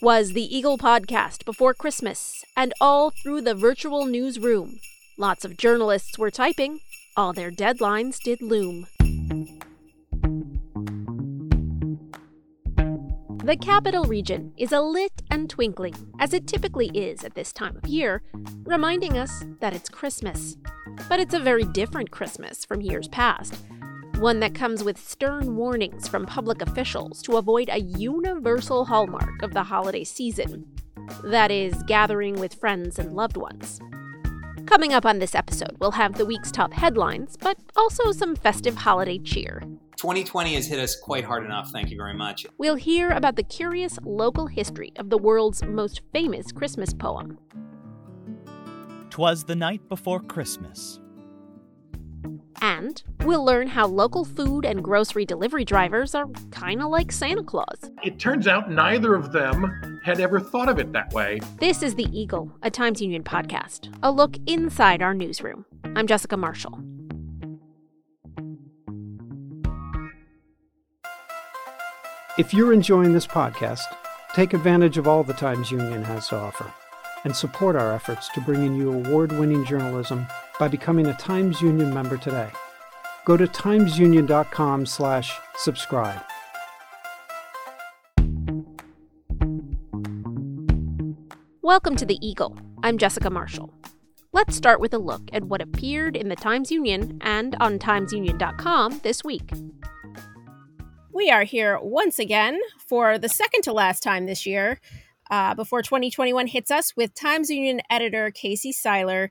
'Twas the Eagle podcast before Christmas, and all through the virtual newsroom. Lots of journalists were typing, all their deadlines did loom. The capital region is a lit and twinkling, as it typically is at this time of year, reminding us that it's Christmas. But it's a very different Christmas from years past one that comes with stern warnings from public officials to avoid a universal hallmark of the holiday season that is, gathering with friends and loved ones. Coming up on this episode, we'll have the week's top headlines, but also some festive holiday cheer. 2020 has hit us quite hard enough, thank you very much. We'll hear about the curious local history of the world's most famous Christmas poem. Twas the night before Christmas and we'll learn how local food and grocery delivery drivers are kind of like Santa Claus. It turns out neither of them had ever thought of it that way. This is The Eagle, a Times Union podcast, a look inside our newsroom. I'm Jessica Marshall. If you're enjoying this podcast, take advantage of all the Times Union has to offer and support our efforts to bring in you award winning journalism by becoming a Times Union member today. Go to timesunion.com slash subscribe. Welcome to The Eagle. I'm Jessica Marshall. Let's start with a look at what appeared in the Times Union and on timesunion.com this week. We are here once again for the second to last time this year uh, before 2021 hits us with Times Union editor Casey Seiler.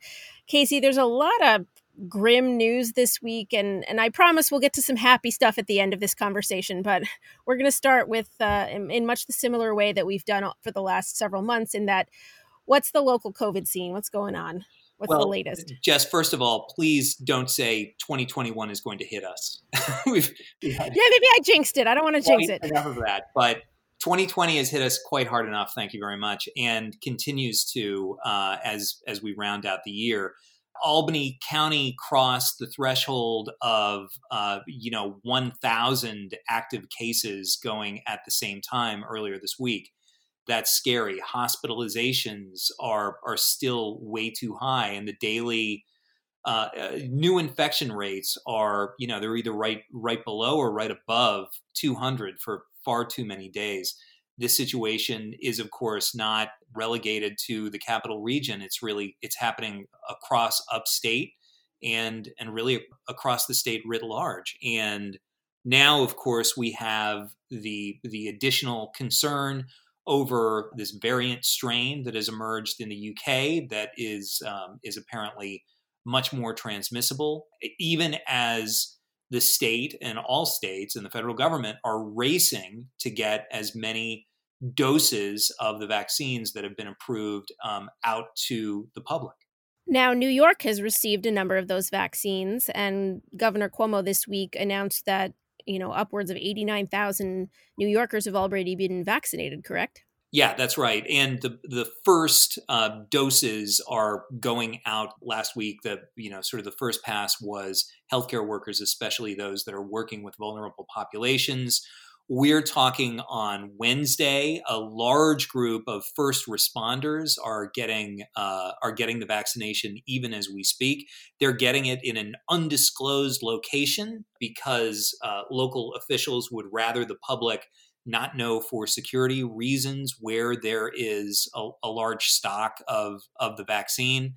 Casey, there's a lot of grim news this week, and and I promise we'll get to some happy stuff at the end of this conversation. But we're going to start with uh, in, in, much the similar way that we've done for the last several months. In that, what's the local COVID scene? What's going on? What's well, the latest? Jess, first of all, please don't say 2021 is going to hit us. we've, yeah, maybe I jinxed it. I don't want to jinx it. Enough of that, but 2020 has hit us quite hard enough, thank you very much, and continues to uh, as as we round out the year. Albany County crossed the threshold of uh, you know 1,000 active cases going at the same time earlier this week. That's scary. Hospitalizations are are still way too high, and the daily uh, uh new infection rates are you know they're either right right below or right above 200 for far too many days. This situation is, of course, not relegated to the capital region. It's really it's happening across upstate and and really across the state writ large. And now, of course, we have the the additional concern over this variant strain that has emerged in the UK that is um, is apparently much more transmissible, even as the state and all states and the federal government are racing to get as many doses of the vaccines that have been approved um, out to the public. Now, New York has received a number of those vaccines, and Governor Cuomo this week announced that you know upwards of 89,000 New Yorkers have already been vaccinated. Correct? Yeah, that's right. And the the first uh, doses are going out last week. The you know sort of the first pass was healthcare workers, especially those that are working with vulnerable populations. We're talking on Wednesday. A large group of first responders are getting uh, are getting the vaccination even as we speak. They're getting it in an undisclosed location because uh, local officials would rather the public not know for security reasons where there is a, a, large stock of, of the vaccine.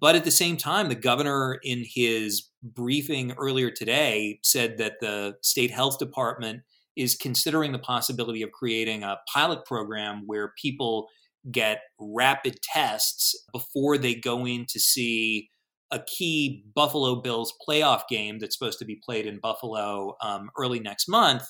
But at the same time, the governor, in his briefing earlier today, said that the state health department is considering the possibility of creating a pilot program where people get rapid tests before they go in to see a key Buffalo Bills playoff game that's supposed to be played in Buffalo um, early next month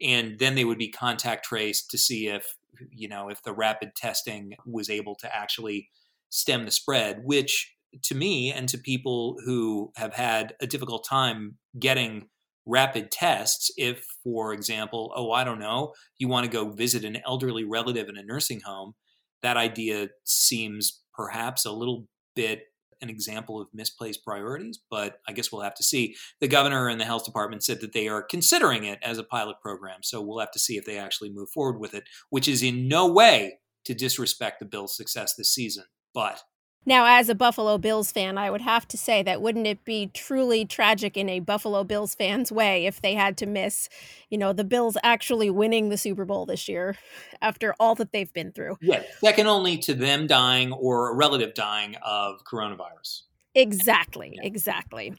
and then they would be contact traced to see if you know if the rapid testing was able to actually stem the spread which to me and to people who have had a difficult time getting rapid tests if for example oh i don't know you want to go visit an elderly relative in a nursing home that idea seems perhaps a little bit an example of misplaced priorities, but I guess we'll have to see. The governor and the health department said that they are considering it as a pilot program, so we'll have to see if they actually move forward with it, which is in no way to disrespect the bill's success this season. But now, as a Buffalo Bills fan, I would have to say that wouldn't it be truly tragic in a Buffalo Bills fan's way if they had to miss, you know, the Bills actually winning the Super Bowl this year after all that they've been through? Yeah, second only to them dying or a relative dying of coronavirus. Exactly, yeah. exactly.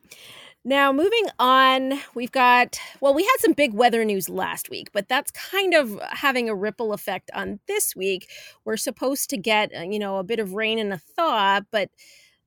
Now, moving on, we've got, well, we had some big weather news last week, but that's kind of having a ripple effect on this week. We're supposed to get, uh, you know, a bit of rain and a thaw, but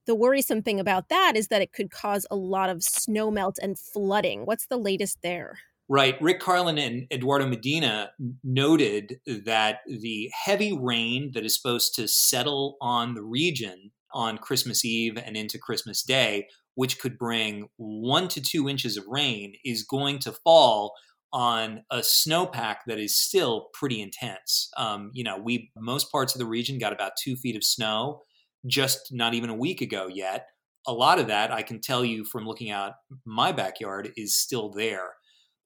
the worrisome thing about that is that it could cause a lot of snow melt and flooding. What's the latest there? Right. Rick Carlin and Eduardo Medina noted that the heavy rain that is supposed to settle on the region on Christmas Eve and into Christmas Day which could bring one to two inches of rain, is going to fall on a snowpack that is still pretty intense. Um, you know, we most parts of the region got about two feet of snow just not even a week ago yet. A lot of that, I can tell you from looking out my backyard, is still there.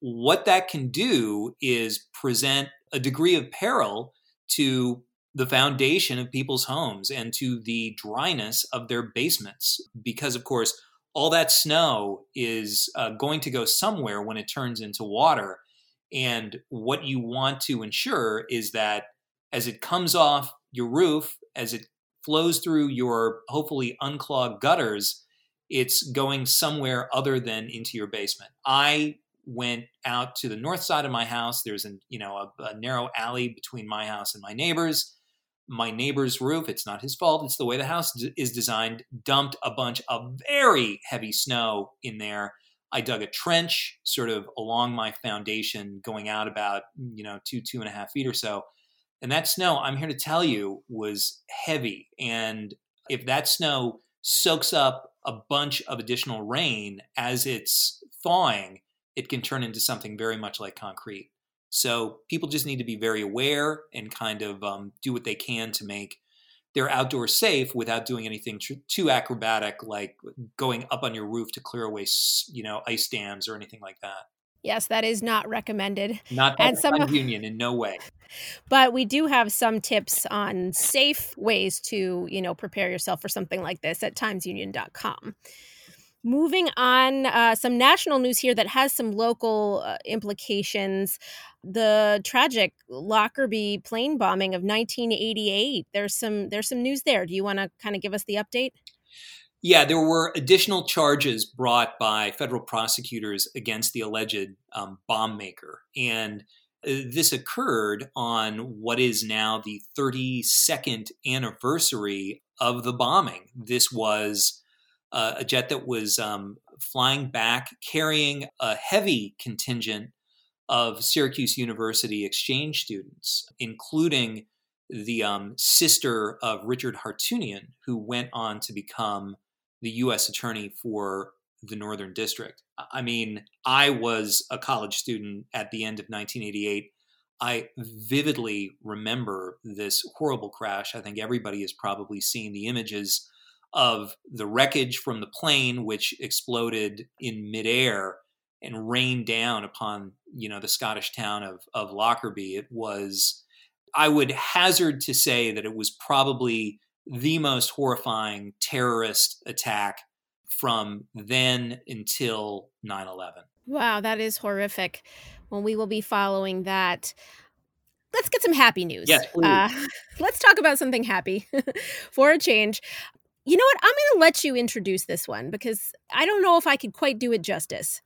What that can do is present a degree of peril to the foundation of people's homes and to the dryness of their basements. Because, of course, all that snow is uh, going to go somewhere when it turns into water. And what you want to ensure is that as it comes off your roof, as it flows through your hopefully unclogged gutters, it's going somewhere other than into your basement. I went out to the north side of my house. There's a you know a, a narrow alley between my house and my neighbors my neighbor's roof, it's not his fault, it's the way the house d- is designed, dumped a bunch of very heavy snow in there. I dug a trench sort of along my foundation, going out about, you know, two, two and a half feet or so. And that snow, I'm here to tell you, was heavy. And if that snow soaks up a bunch of additional rain as it's thawing, it can turn into something very much like concrete. So people just need to be very aware and kind of um, do what they can to make their outdoor safe without doing anything tr- too acrobatic, like going up on your roof to clear away, you know, ice dams or anything like that. Yes, that is not recommended. Not and some union in no way. But we do have some tips on safe ways to, you know, prepare yourself for something like this at timesunion.com. Moving on, uh, some national news here that has some local uh, implications. The tragic Lockerbie plane bombing of 1988. There's some there's some news there. Do you want to kind of give us the update? Yeah, there were additional charges brought by federal prosecutors against the alleged um, bomb maker, and uh, this occurred on what is now the 32nd anniversary of the bombing. This was uh, a jet that was um, flying back carrying a heavy contingent of Syracuse University exchange students, including the um, sister of Richard Hartunian, who went on to become the U.S. Attorney for the Northern District. I mean, I was a college student at the end of 1988. I vividly remember this horrible crash. I think everybody has probably seen the images of the wreckage from the plane, which exploded in midair and rained down upon you know the Scottish town of of Lockerbie. It was, I would hazard to say that it was probably the most horrifying terrorist attack from then until 9/11. Wow, that is horrific. Well, we will be following that let's get some happy news. Yes, uh, let's talk about something happy for a change. You know what? I'm going to let you introduce this one because I don't know if I could quite do it justice.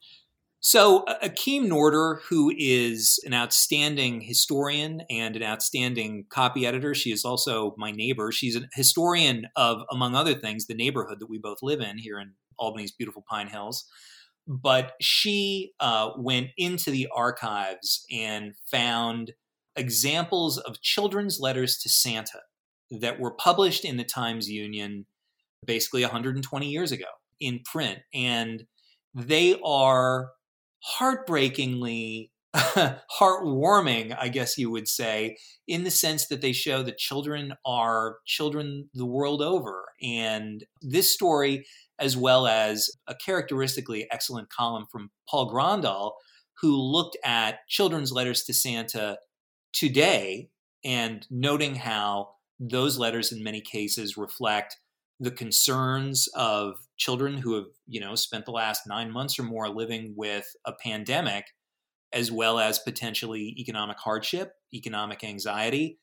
So, Akum Norder, who is an outstanding historian and an outstanding copy editor, she is also my neighbor. She's a historian of, among other things, the neighborhood that we both live in here in Albany's beautiful Pine Hills. But she uh, went into the archives and found examples of children's letters to Santa that were published in the Times Union basically 120 years ago in print. And they are heartbreakingly heartwarming, I guess you would say, in the sense that they show that children are children the world over. And this story, as well as a characteristically excellent column from Paul Grondahl, who looked at children's letters to Santa today and noting how those letters in many cases reflect the concerns of children who have you know spent the last nine months or more living with a pandemic as well as potentially economic hardship economic anxiety.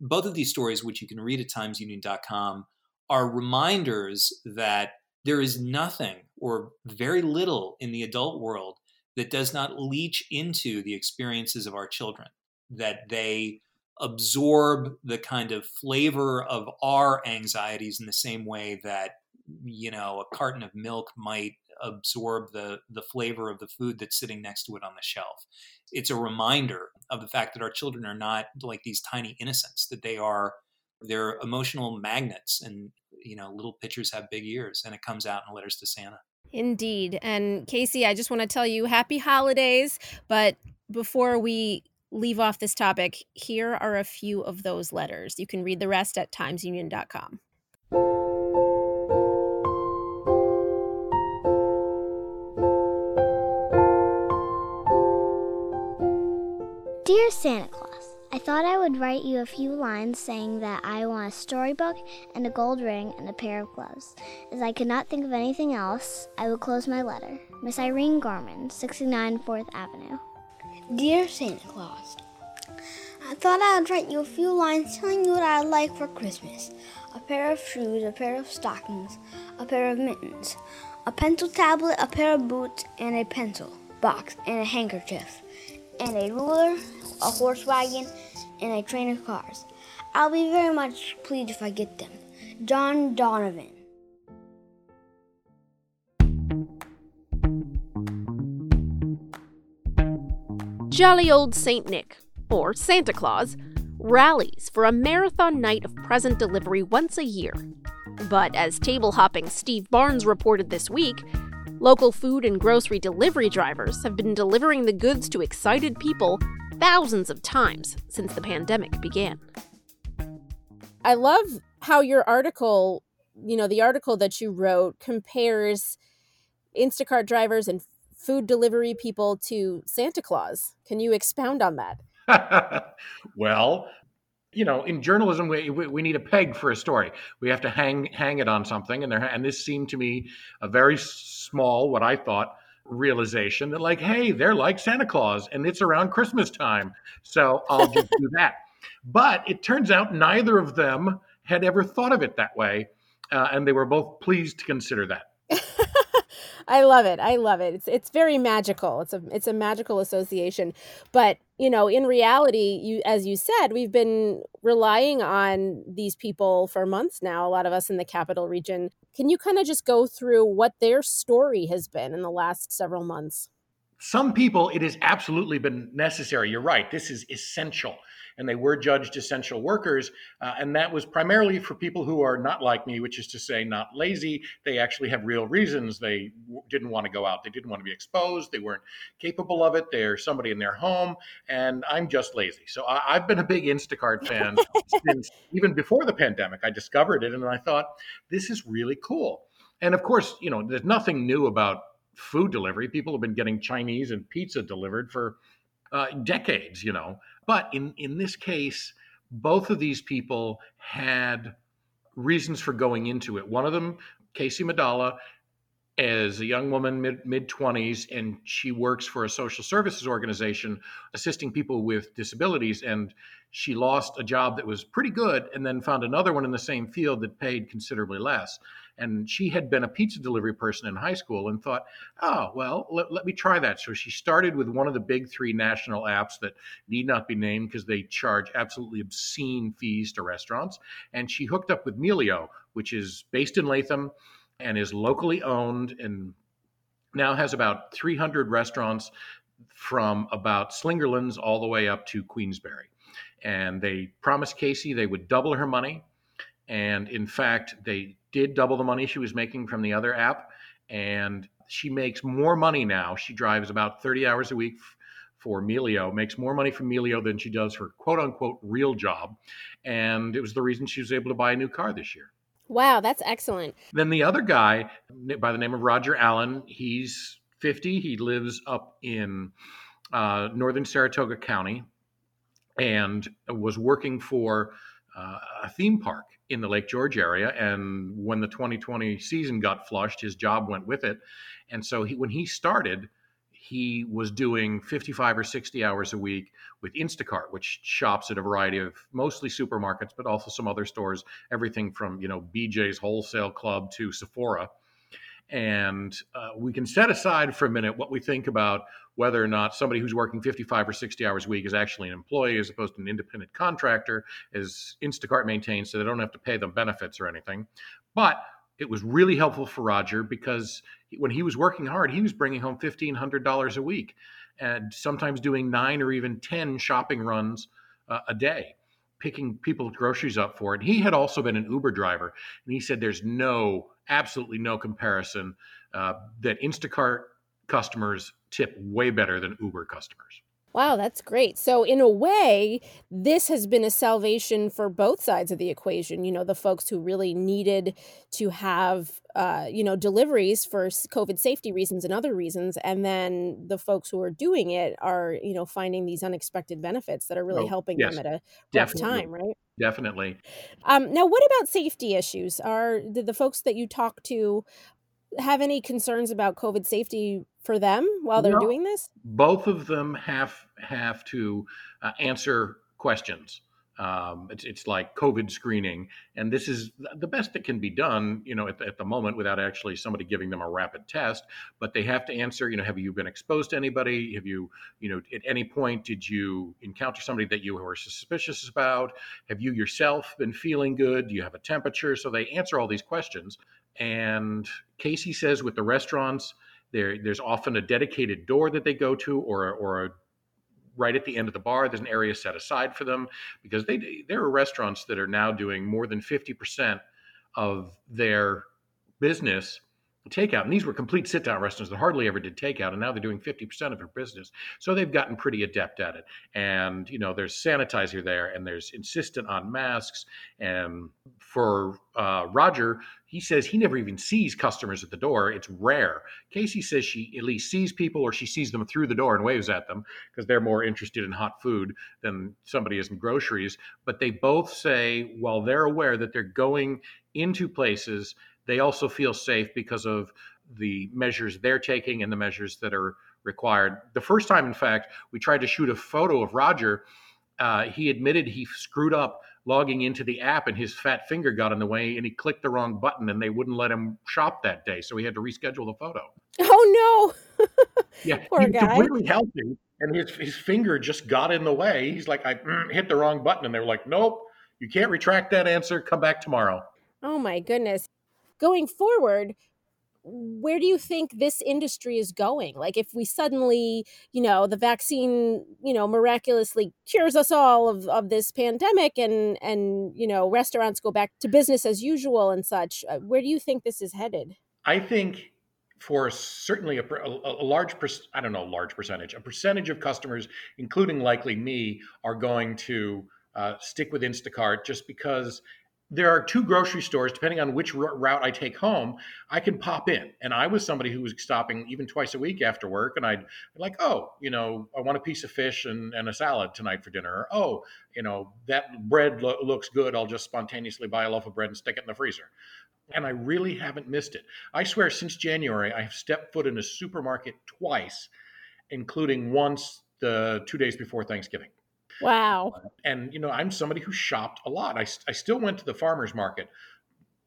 Both of these stories which you can read at timesunion.com are reminders that there is nothing or very little in the adult world that does not leach into the experiences of our children that they absorb the kind of flavor of our anxieties in the same way that you know a carton of milk might absorb the the flavor of the food that's sitting next to it on the shelf. It's a reminder of the fact that our children are not like these tiny innocents that they are they're emotional magnets and you know little pitchers have big ears and it comes out in letters to santa. Indeed. And casey i just want to tell you happy holidays but before we leave off this topic, here are a few of those letters. You can read the rest at timesunion.com. Dear Santa Claus, I thought I would write you a few lines saying that I want a storybook and a gold ring and a pair of gloves. As I could not think of anything else, I will close my letter. Miss Irene Gorman, 69 4th Avenue. Dear Santa Claus, I thought I would write you a few lines telling you what I'd like for Christmas a pair of shoes, a pair of stockings, a pair of mittens, a pencil tablet, a pair of boots, and a pencil box, and a handkerchief, and a ruler, a horse wagon, and a train of cars. I'll be very much pleased if I get them. John Donovan. Jolly old St. Nick, or Santa Claus, rallies for a marathon night of present delivery once a year. But as table hopping Steve Barnes reported this week, local food and grocery delivery drivers have been delivering the goods to excited people thousands of times since the pandemic began. I love how your article, you know, the article that you wrote compares Instacart drivers and food delivery people to Santa Claus. Can you expound on that? well, you know, in journalism, we, we need a peg for a story. We have to hang hang it on something, and there and this seemed to me a very small, what I thought, realization that like, hey, they're like Santa Claus, and it's around Christmas time, so I'll just do that. But it turns out neither of them had ever thought of it that way, uh, and they were both pleased to consider that. I love it. I love it. It's it's very magical. It's a it's a magical association. But, you know, in reality, you as you said, we've been relying on these people for months now, a lot of us in the capital region. Can you kind of just go through what their story has been in the last several months? Some people it has absolutely been necessary. You're right. This is essential and they were judged essential workers. Uh, and that was primarily for people who are not like me, which is to say, not lazy. They actually have real reasons. They w- didn't want to go out. They didn't want to be exposed. They weren't capable of it. They're somebody in their home, and I'm just lazy. So I, have been a big Instacart fan since even before the pandemic. I discovered it, and I thought this is really cool. And of course, you know, there's nothing new about food delivery. People have been getting Chinese and pizza delivered for uh, decades, you know. But in, in this case, both of these people had reasons for going into it. One of them, Casey Madala, is a young woman, mid mid 20s, and she works for a social services organization assisting people with disabilities. And she lost a job that was pretty good and then found another one in the same field that paid considerably less. And she had been a pizza delivery person in high school and thought, oh, well, let, let me try that. So she started with one of the big three national apps that need not be named because they charge absolutely obscene fees to restaurants. And she hooked up with Melio, which is based in Latham and is locally owned and now has about 300 restaurants from about Slingerlands all the way up to Queensbury. And they promised Casey they would double her money. And in fact, they did double the money she was making from the other app. And she makes more money now. She drives about 30 hours a week for Melio, makes more money from Melio than she does her quote unquote real job. And it was the reason she was able to buy a new car this year. Wow, that's excellent. Then the other guy by the name of Roger Allen, he's 50. He lives up in uh, northern Saratoga County and was working for uh, a theme park in the Lake George area. And when the 2020 season got flushed, his job went with it. And so he, when he started, he was doing 55 or 60 hours a week with Instacart, which shops at a variety of mostly supermarkets, but also some other stores, everything from, you know, BJ's Wholesale Club to Sephora. And uh, we can set aside for a minute what we think about whether or not somebody who's working 55 or 60 hours a week is actually an employee as opposed to an independent contractor, as Instacart maintains, so they don't have to pay them benefits or anything. But it was really helpful for Roger because when he was working hard, he was bringing home $1,500 a week and sometimes doing nine or even 10 shopping runs uh, a day picking people's groceries up for it. He had also been an Uber driver, and he said there's no, absolutely no comparison uh, that Instacart customers tip way better than Uber customers. Wow, that's great. So, in a way, this has been a salvation for both sides of the equation. You know, the folks who really needed to have, uh, you know, deliveries for COVID safety reasons and other reasons. And then the folks who are doing it are, you know, finding these unexpected benefits that are really oh, helping yes, them at a rough time, right? Definitely. Um, now, what about safety issues? Are the folks that you talk to have any concerns about COVID safety for them while they're no, doing this? Both of them have have to uh, answer questions. Um, it's, it's like COVID screening, and this is the best that can be done, you know, at, at, the moment without actually somebody giving them a rapid test. But they have to answer, you know, have you been exposed to anybody? Have you, you know, at any point did you encounter somebody that you were suspicious about? Have you yourself been feeling good? Do you have a temperature? So they answer all these questions. And Casey says with the restaurants, there there's often a dedicated door that they go to, or or a, right at the end of the bar, there's an area set aside for them because they there are restaurants that are now doing more than fifty percent of their business takeout. And these were complete sit down restaurants that hardly ever did takeout. And now they're doing 50% of their business. So they've gotten pretty adept at it. And, you know, there's sanitizer there and there's insistent on masks. And for uh, Roger, he says he never even sees customers at the door. It's rare. Casey says she at least sees people or she sees them through the door and waves at them because they're more interested in hot food than somebody is in groceries. But they both say, while they're aware that they're going into places they also feel safe because of the measures they're taking and the measures that are required. The first time, in fact, we tried to shoot a photo of Roger. Uh, he admitted he screwed up logging into the app and his fat finger got in the way and he clicked the wrong button and they wouldn't let him shop that day. So he had to reschedule the photo. Oh, no. yeah. Poor he was guy. completely healthy and his, his finger just got in the way. He's like, I mm, hit the wrong button. And they were like, nope, you can't retract that answer. Come back tomorrow. Oh, my goodness going forward where do you think this industry is going? Like if we suddenly you know the vaccine you know miraculously cures us all of, of this pandemic and and you know restaurants go back to business as usual and such uh, where do you think this is headed? I think for certainly a, a, a large i don't know large percentage a percentage of customers including likely me are going to uh, stick with instacart just because there are two grocery stores depending on which route i take home i can pop in. And i was somebody who was stopping even twice a week after work and i'd like oh you know i want a piece of fish and, and a salad tonight for dinner or oh you know that bread lo- looks good i'll just spontaneously buy a loaf of bread and stick it in the freezer. And i really haven't missed it. I swear since january i have stepped foot in a supermarket twice including once the two days before thanksgiving Wow. Uh, and, you know, I'm somebody who shopped a lot. I, I still went to the farmer's market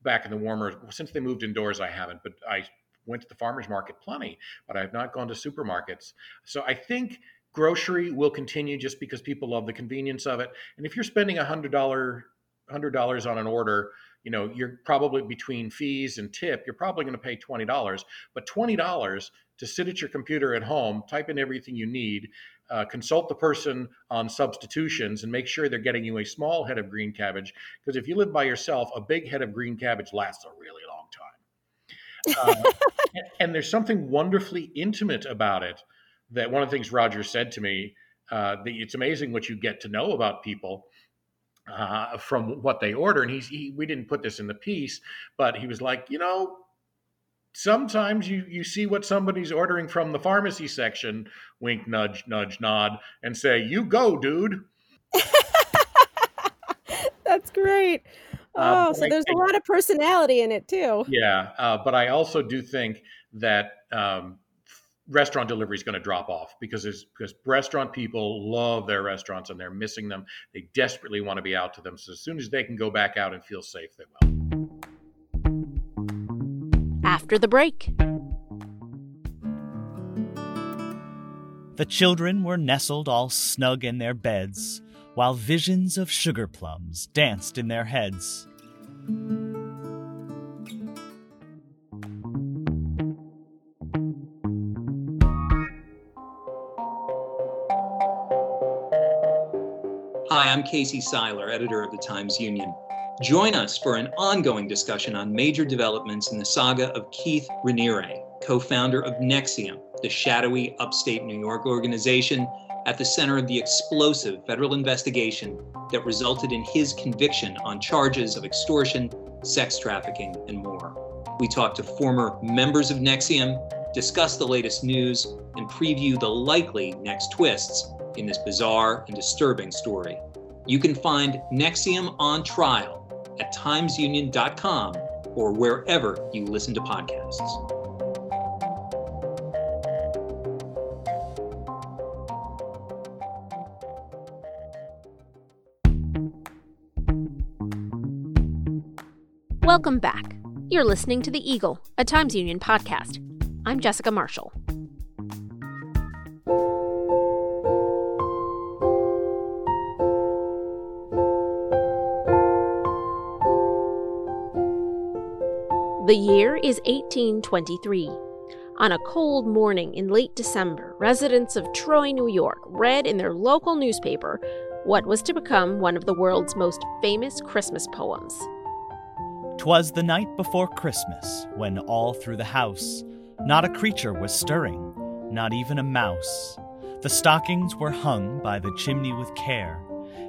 back in the warmer, since they moved indoors, I haven't, but I went to the farmer's market plenty, but I have not gone to supermarkets. So I think grocery will continue just because people love the convenience of it. And if you're spending a hundred dollar hundred dollars on an order, you know, you're probably between fees and tip, you're probably going to pay twenty dollars. But twenty dollars to sit at your computer at home, type in everything you need, uh, consult the person on substitutions and make sure they're getting you a small head of green cabbage. Because if you live by yourself, a big head of green cabbage lasts a really long time. Uh, and, and, there's something wonderfully intimate about it that one of the things Roger said to me uh, that it's amazing what you get to know about people uh, from what they order. And he's he, we didn't put this in the piece, but he was like, you know, sometimes you you see what somebody's ordering from the pharmacy section, wink, nudge, nudge, nod, and say, "You go, dude." That's great. Um, oh, so there's I, a lot of personality in it too. Yeah, uh, but I also do think that um, restaurant delivery is going to drop off because there's because restaurant people love their restaurants and they're missing them. They desperately want to be out to them. So as soon as they can go back out and feel safe, they will. After the break. The children were nestled all snug in their beds, while visions of sugar plums danced in their heads. Hi, I'm Casey Seiler, editor of the Times Union. Join us for an ongoing discussion on major developments in the saga of Keith Raniere, co founder of NXIVM, the shadowy upstate New York organization at the center of the explosive federal investigation that resulted in his conviction on charges of extortion, sex trafficking, and more. We talk to former members of NXIVM, discuss the latest news, and preview the likely next twists in this bizarre and disturbing story. You can find NXIVM on trial at timesunion.com or wherever you listen to podcasts. Welcome back. You're listening to The Eagle, a Times Union podcast. I'm Jessica Marshall. The year is 1823. On a cold morning in late December, residents of Troy, New York read in their local newspaper what was to become one of the world's most famous Christmas poems. Twas the night before Christmas, when all through the house not a creature was stirring, not even a mouse. The stockings were hung by the chimney with care,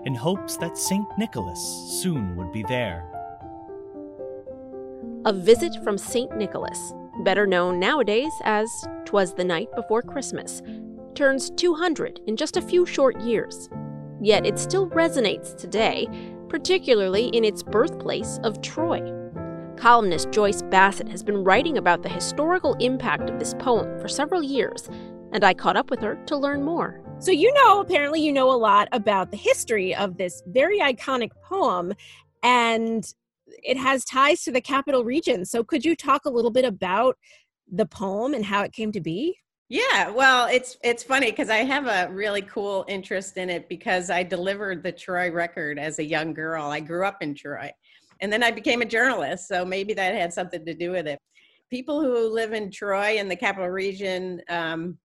in hopes that St. Nicholas soon would be there. A Visit from St. Nicholas, better known nowadays as Twas the Night Before Christmas, turns 200 in just a few short years. Yet it still resonates today, particularly in its birthplace of Troy. Columnist Joyce Bassett has been writing about the historical impact of this poem for several years, and I caught up with her to learn more. So, you know, apparently, you know a lot about the history of this very iconic poem, and it has ties to the capital region. So, could you talk a little bit about the poem and how it came to be? Yeah, well, it's it's funny because I have a really cool interest in it because I delivered the Troy record as a young girl. I grew up in Troy and then I became a journalist, so maybe that had something to do with it. People who live in Troy and the capital region um,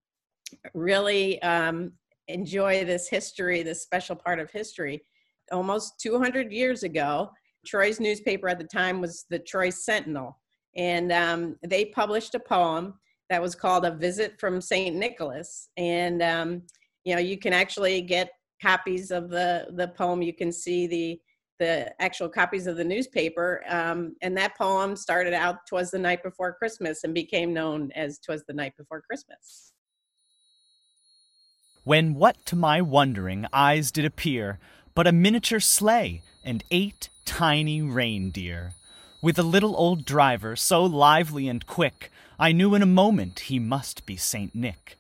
really um, enjoy this history, this special part of history. Almost 200 years ago, Troy's newspaper at the time was the Troy Sentinel, and um, they published a poem that was called "A Visit from Saint Nicholas," and um, you know you can actually get copies of the the poem. You can see the the actual copies of the newspaper. Um, and that poem started out "Twas the Night Before Christmas" and became known as "Twas the Night Before Christmas." When what to my wondering eyes did appear but a miniature sleigh and eight tiny reindeer. With a little old driver so lively and quick, I knew in a moment he must be Saint Nick.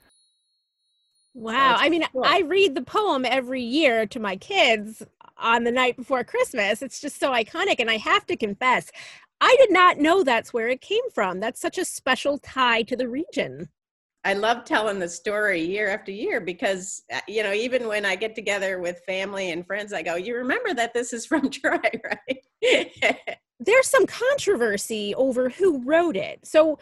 Wow. I mean, cool. I read the poem every year to my kids on the night before Christmas. It's just so iconic. And I have to confess, I did not know that's where it came from. That's such a special tie to the region. I love telling the story year after year because, uh, you know, even when I get together with family and friends, I go, You remember that this is from Troy, right? There's some controversy over who wrote it. So,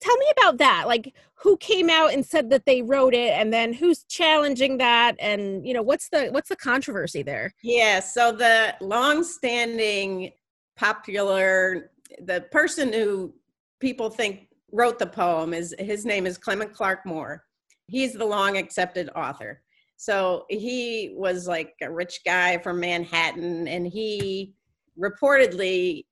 tell me about that like who came out and said that they wrote it and then who's challenging that and you know what's the what's the controversy there yeah so the long-standing popular the person who people think wrote the poem is his name is clement clarke moore He's the long accepted author. So he was like a rich guy from Manhattan, and he reportedly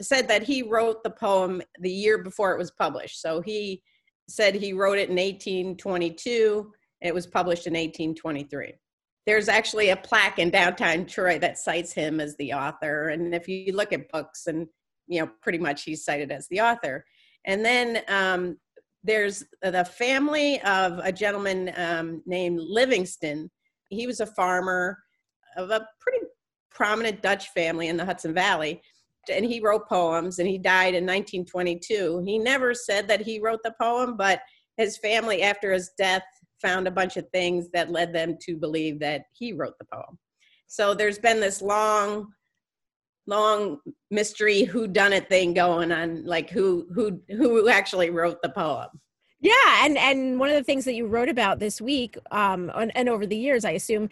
said that he wrote the poem the year before it was published. So he said he wrote it in 1822. And it was published in 1823. There's actually a plaque in downtown Troy that cites him as the author. And if you look at books, and you know, pretty much he's cited as the author. And then um, there's the family of a gentleman um, named Livingston. He was a farmer of a pretty prominent Dutch family in the Hudson Valley. And he wrote poems and he died in 1922. He never said that he wrote the poem, but his family, after his death, found a bunch of things that led them to believe that he wrote the poem. So there's been this long long mystery who done it thing going on like who who who actually wrote the poem. Yeah and and one of the things that you wrote about this week um and, and over the years i assume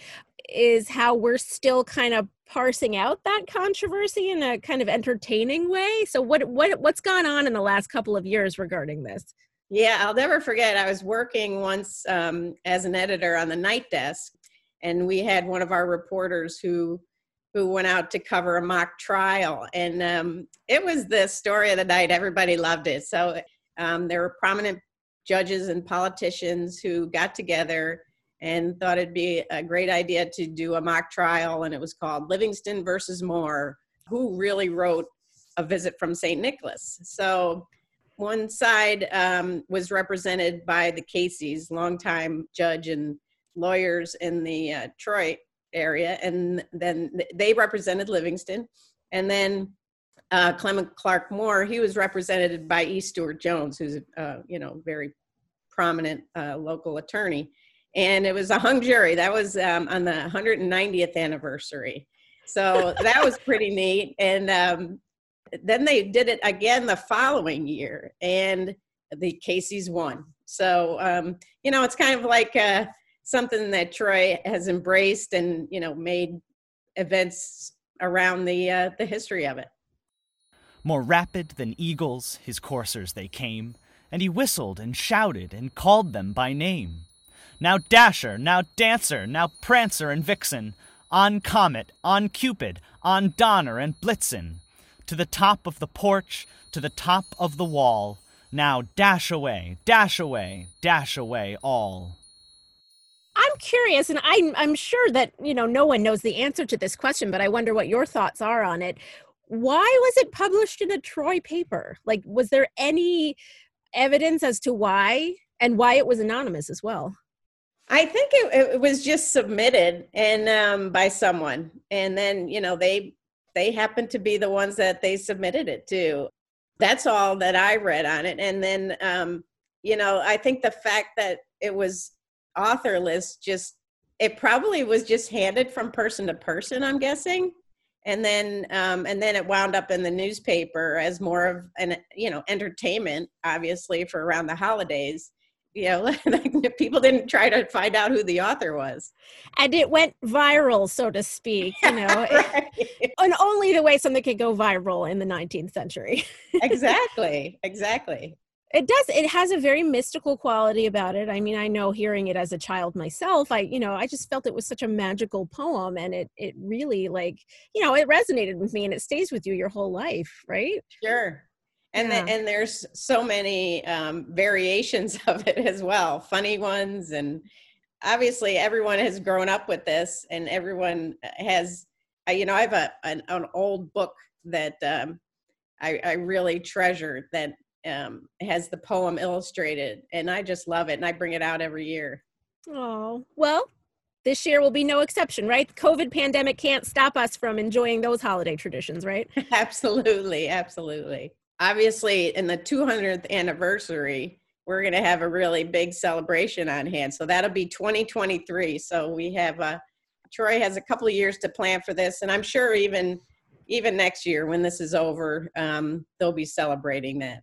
is how we're still kind of parsing out that controversy in a kind of entertaining way. So what what what's gone on in the last couple of years regarding this? Yeah i'll never forget. I was working once um, as an editor on the night desk and we had one of our reporters who who went out to cover a mock trial. And um, it was the story of the night. Everybody loved it. So um, there were prominent judges and politicians who got together and thought it'd be a great idea to do a mock trial. And it was called Livingston versus Moore Who Really Wrote a Visit from St. Nicholas? So one side um, was represented by the Caseys, longtime judge and lawyers in the uh, Troy area, and then they represented Livingston, and then uh, Clement Clarke Moore, he was represented by E. Stewart Jones, who's a uh, you know very prominent uh, local attorney, and it was a hung jury. That was um, on the 190th anniversary, so that was pretty neat. And um, then they did it again the following year, and the Caseys won. So um, you know, it's kind of like uh, something that Troy has embraced and you know made events around the uh, the history of it. More rapid than eagles, his coursers they came, and he whistled and shouted and called them by name. Now Dasher, now Dancer, now Prancer and Vixen, on Comet, on Cupid, on Donner and Blitzen, to the top of the porch, to the top of the wall. Now dash away, dash away, dash away all. I'm curious, and I'm I'm sure that you know no one knows the answer to this question, but I wonder what your thoughts are on it. Why was it published in a Troy paper? Like, was there any evidence as to why, and why it was anonymous as well? I think it, it was just submitted and um, by someone, and then you know they they happened to be the ones that they submitted it to. That's all that I read on it, and then um, you know I think the fact that it was author list just it probably was just handed from person to person i'm guessing. And then um, and then it wound up in the newspaper as more of an you know entertainment obviously for around the holidays. You know people didn't try to find out who the author was. And it went viral so to speak you know. Right. and only the way something could go viral in the 19th century. Exactly exactly it does it has a very mystical quality about it. I mean i know hearing it as a child myself i you know i just felt it was such a magical poem and it it really like you know it resonated with me and it stays with you your whole life right? Sure. And yeah. the, and there's so many um, variations of it as well funny ones and obviously everyone has grown up with this and everyone has you know i have a an, an old book that um, I, I really treasure that um, has the poem illustrated, and I just love it, and I bring it out every year. Oh well, this year will be no exception, right? COVID pandemic can't stop us from enjoying those holiday traditions, right? absolutely, absolutely. Obviously, in the 200th anniversary, we're going to have a really big celebration on hand. So that'll be 2023. So we have a uh, Troy has a couple of years to plan for this, and I'm sure even even next year when this is over, um, they'll be celebrating that.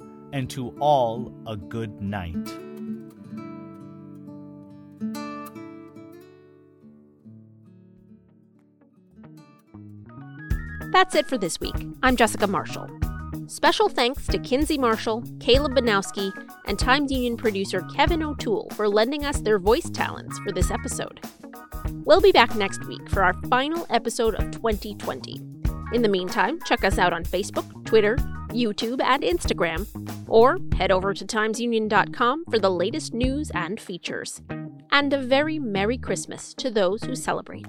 and to all a good night. That's it for this week. I'm Jessica Marshall. Special thanks to Kinsey Marshall, Caleb Banowski, and Times Union producer Kevin O'Toole for lending us their voice talents for this episode. We'll be back next week for our final episode of 2020. In the meantime, check us out on Facebook, Twitter, YouTube, and Instagram, or head over to timesunion.com for the latest news and features. And a very Merry Christmas to those who celebrate.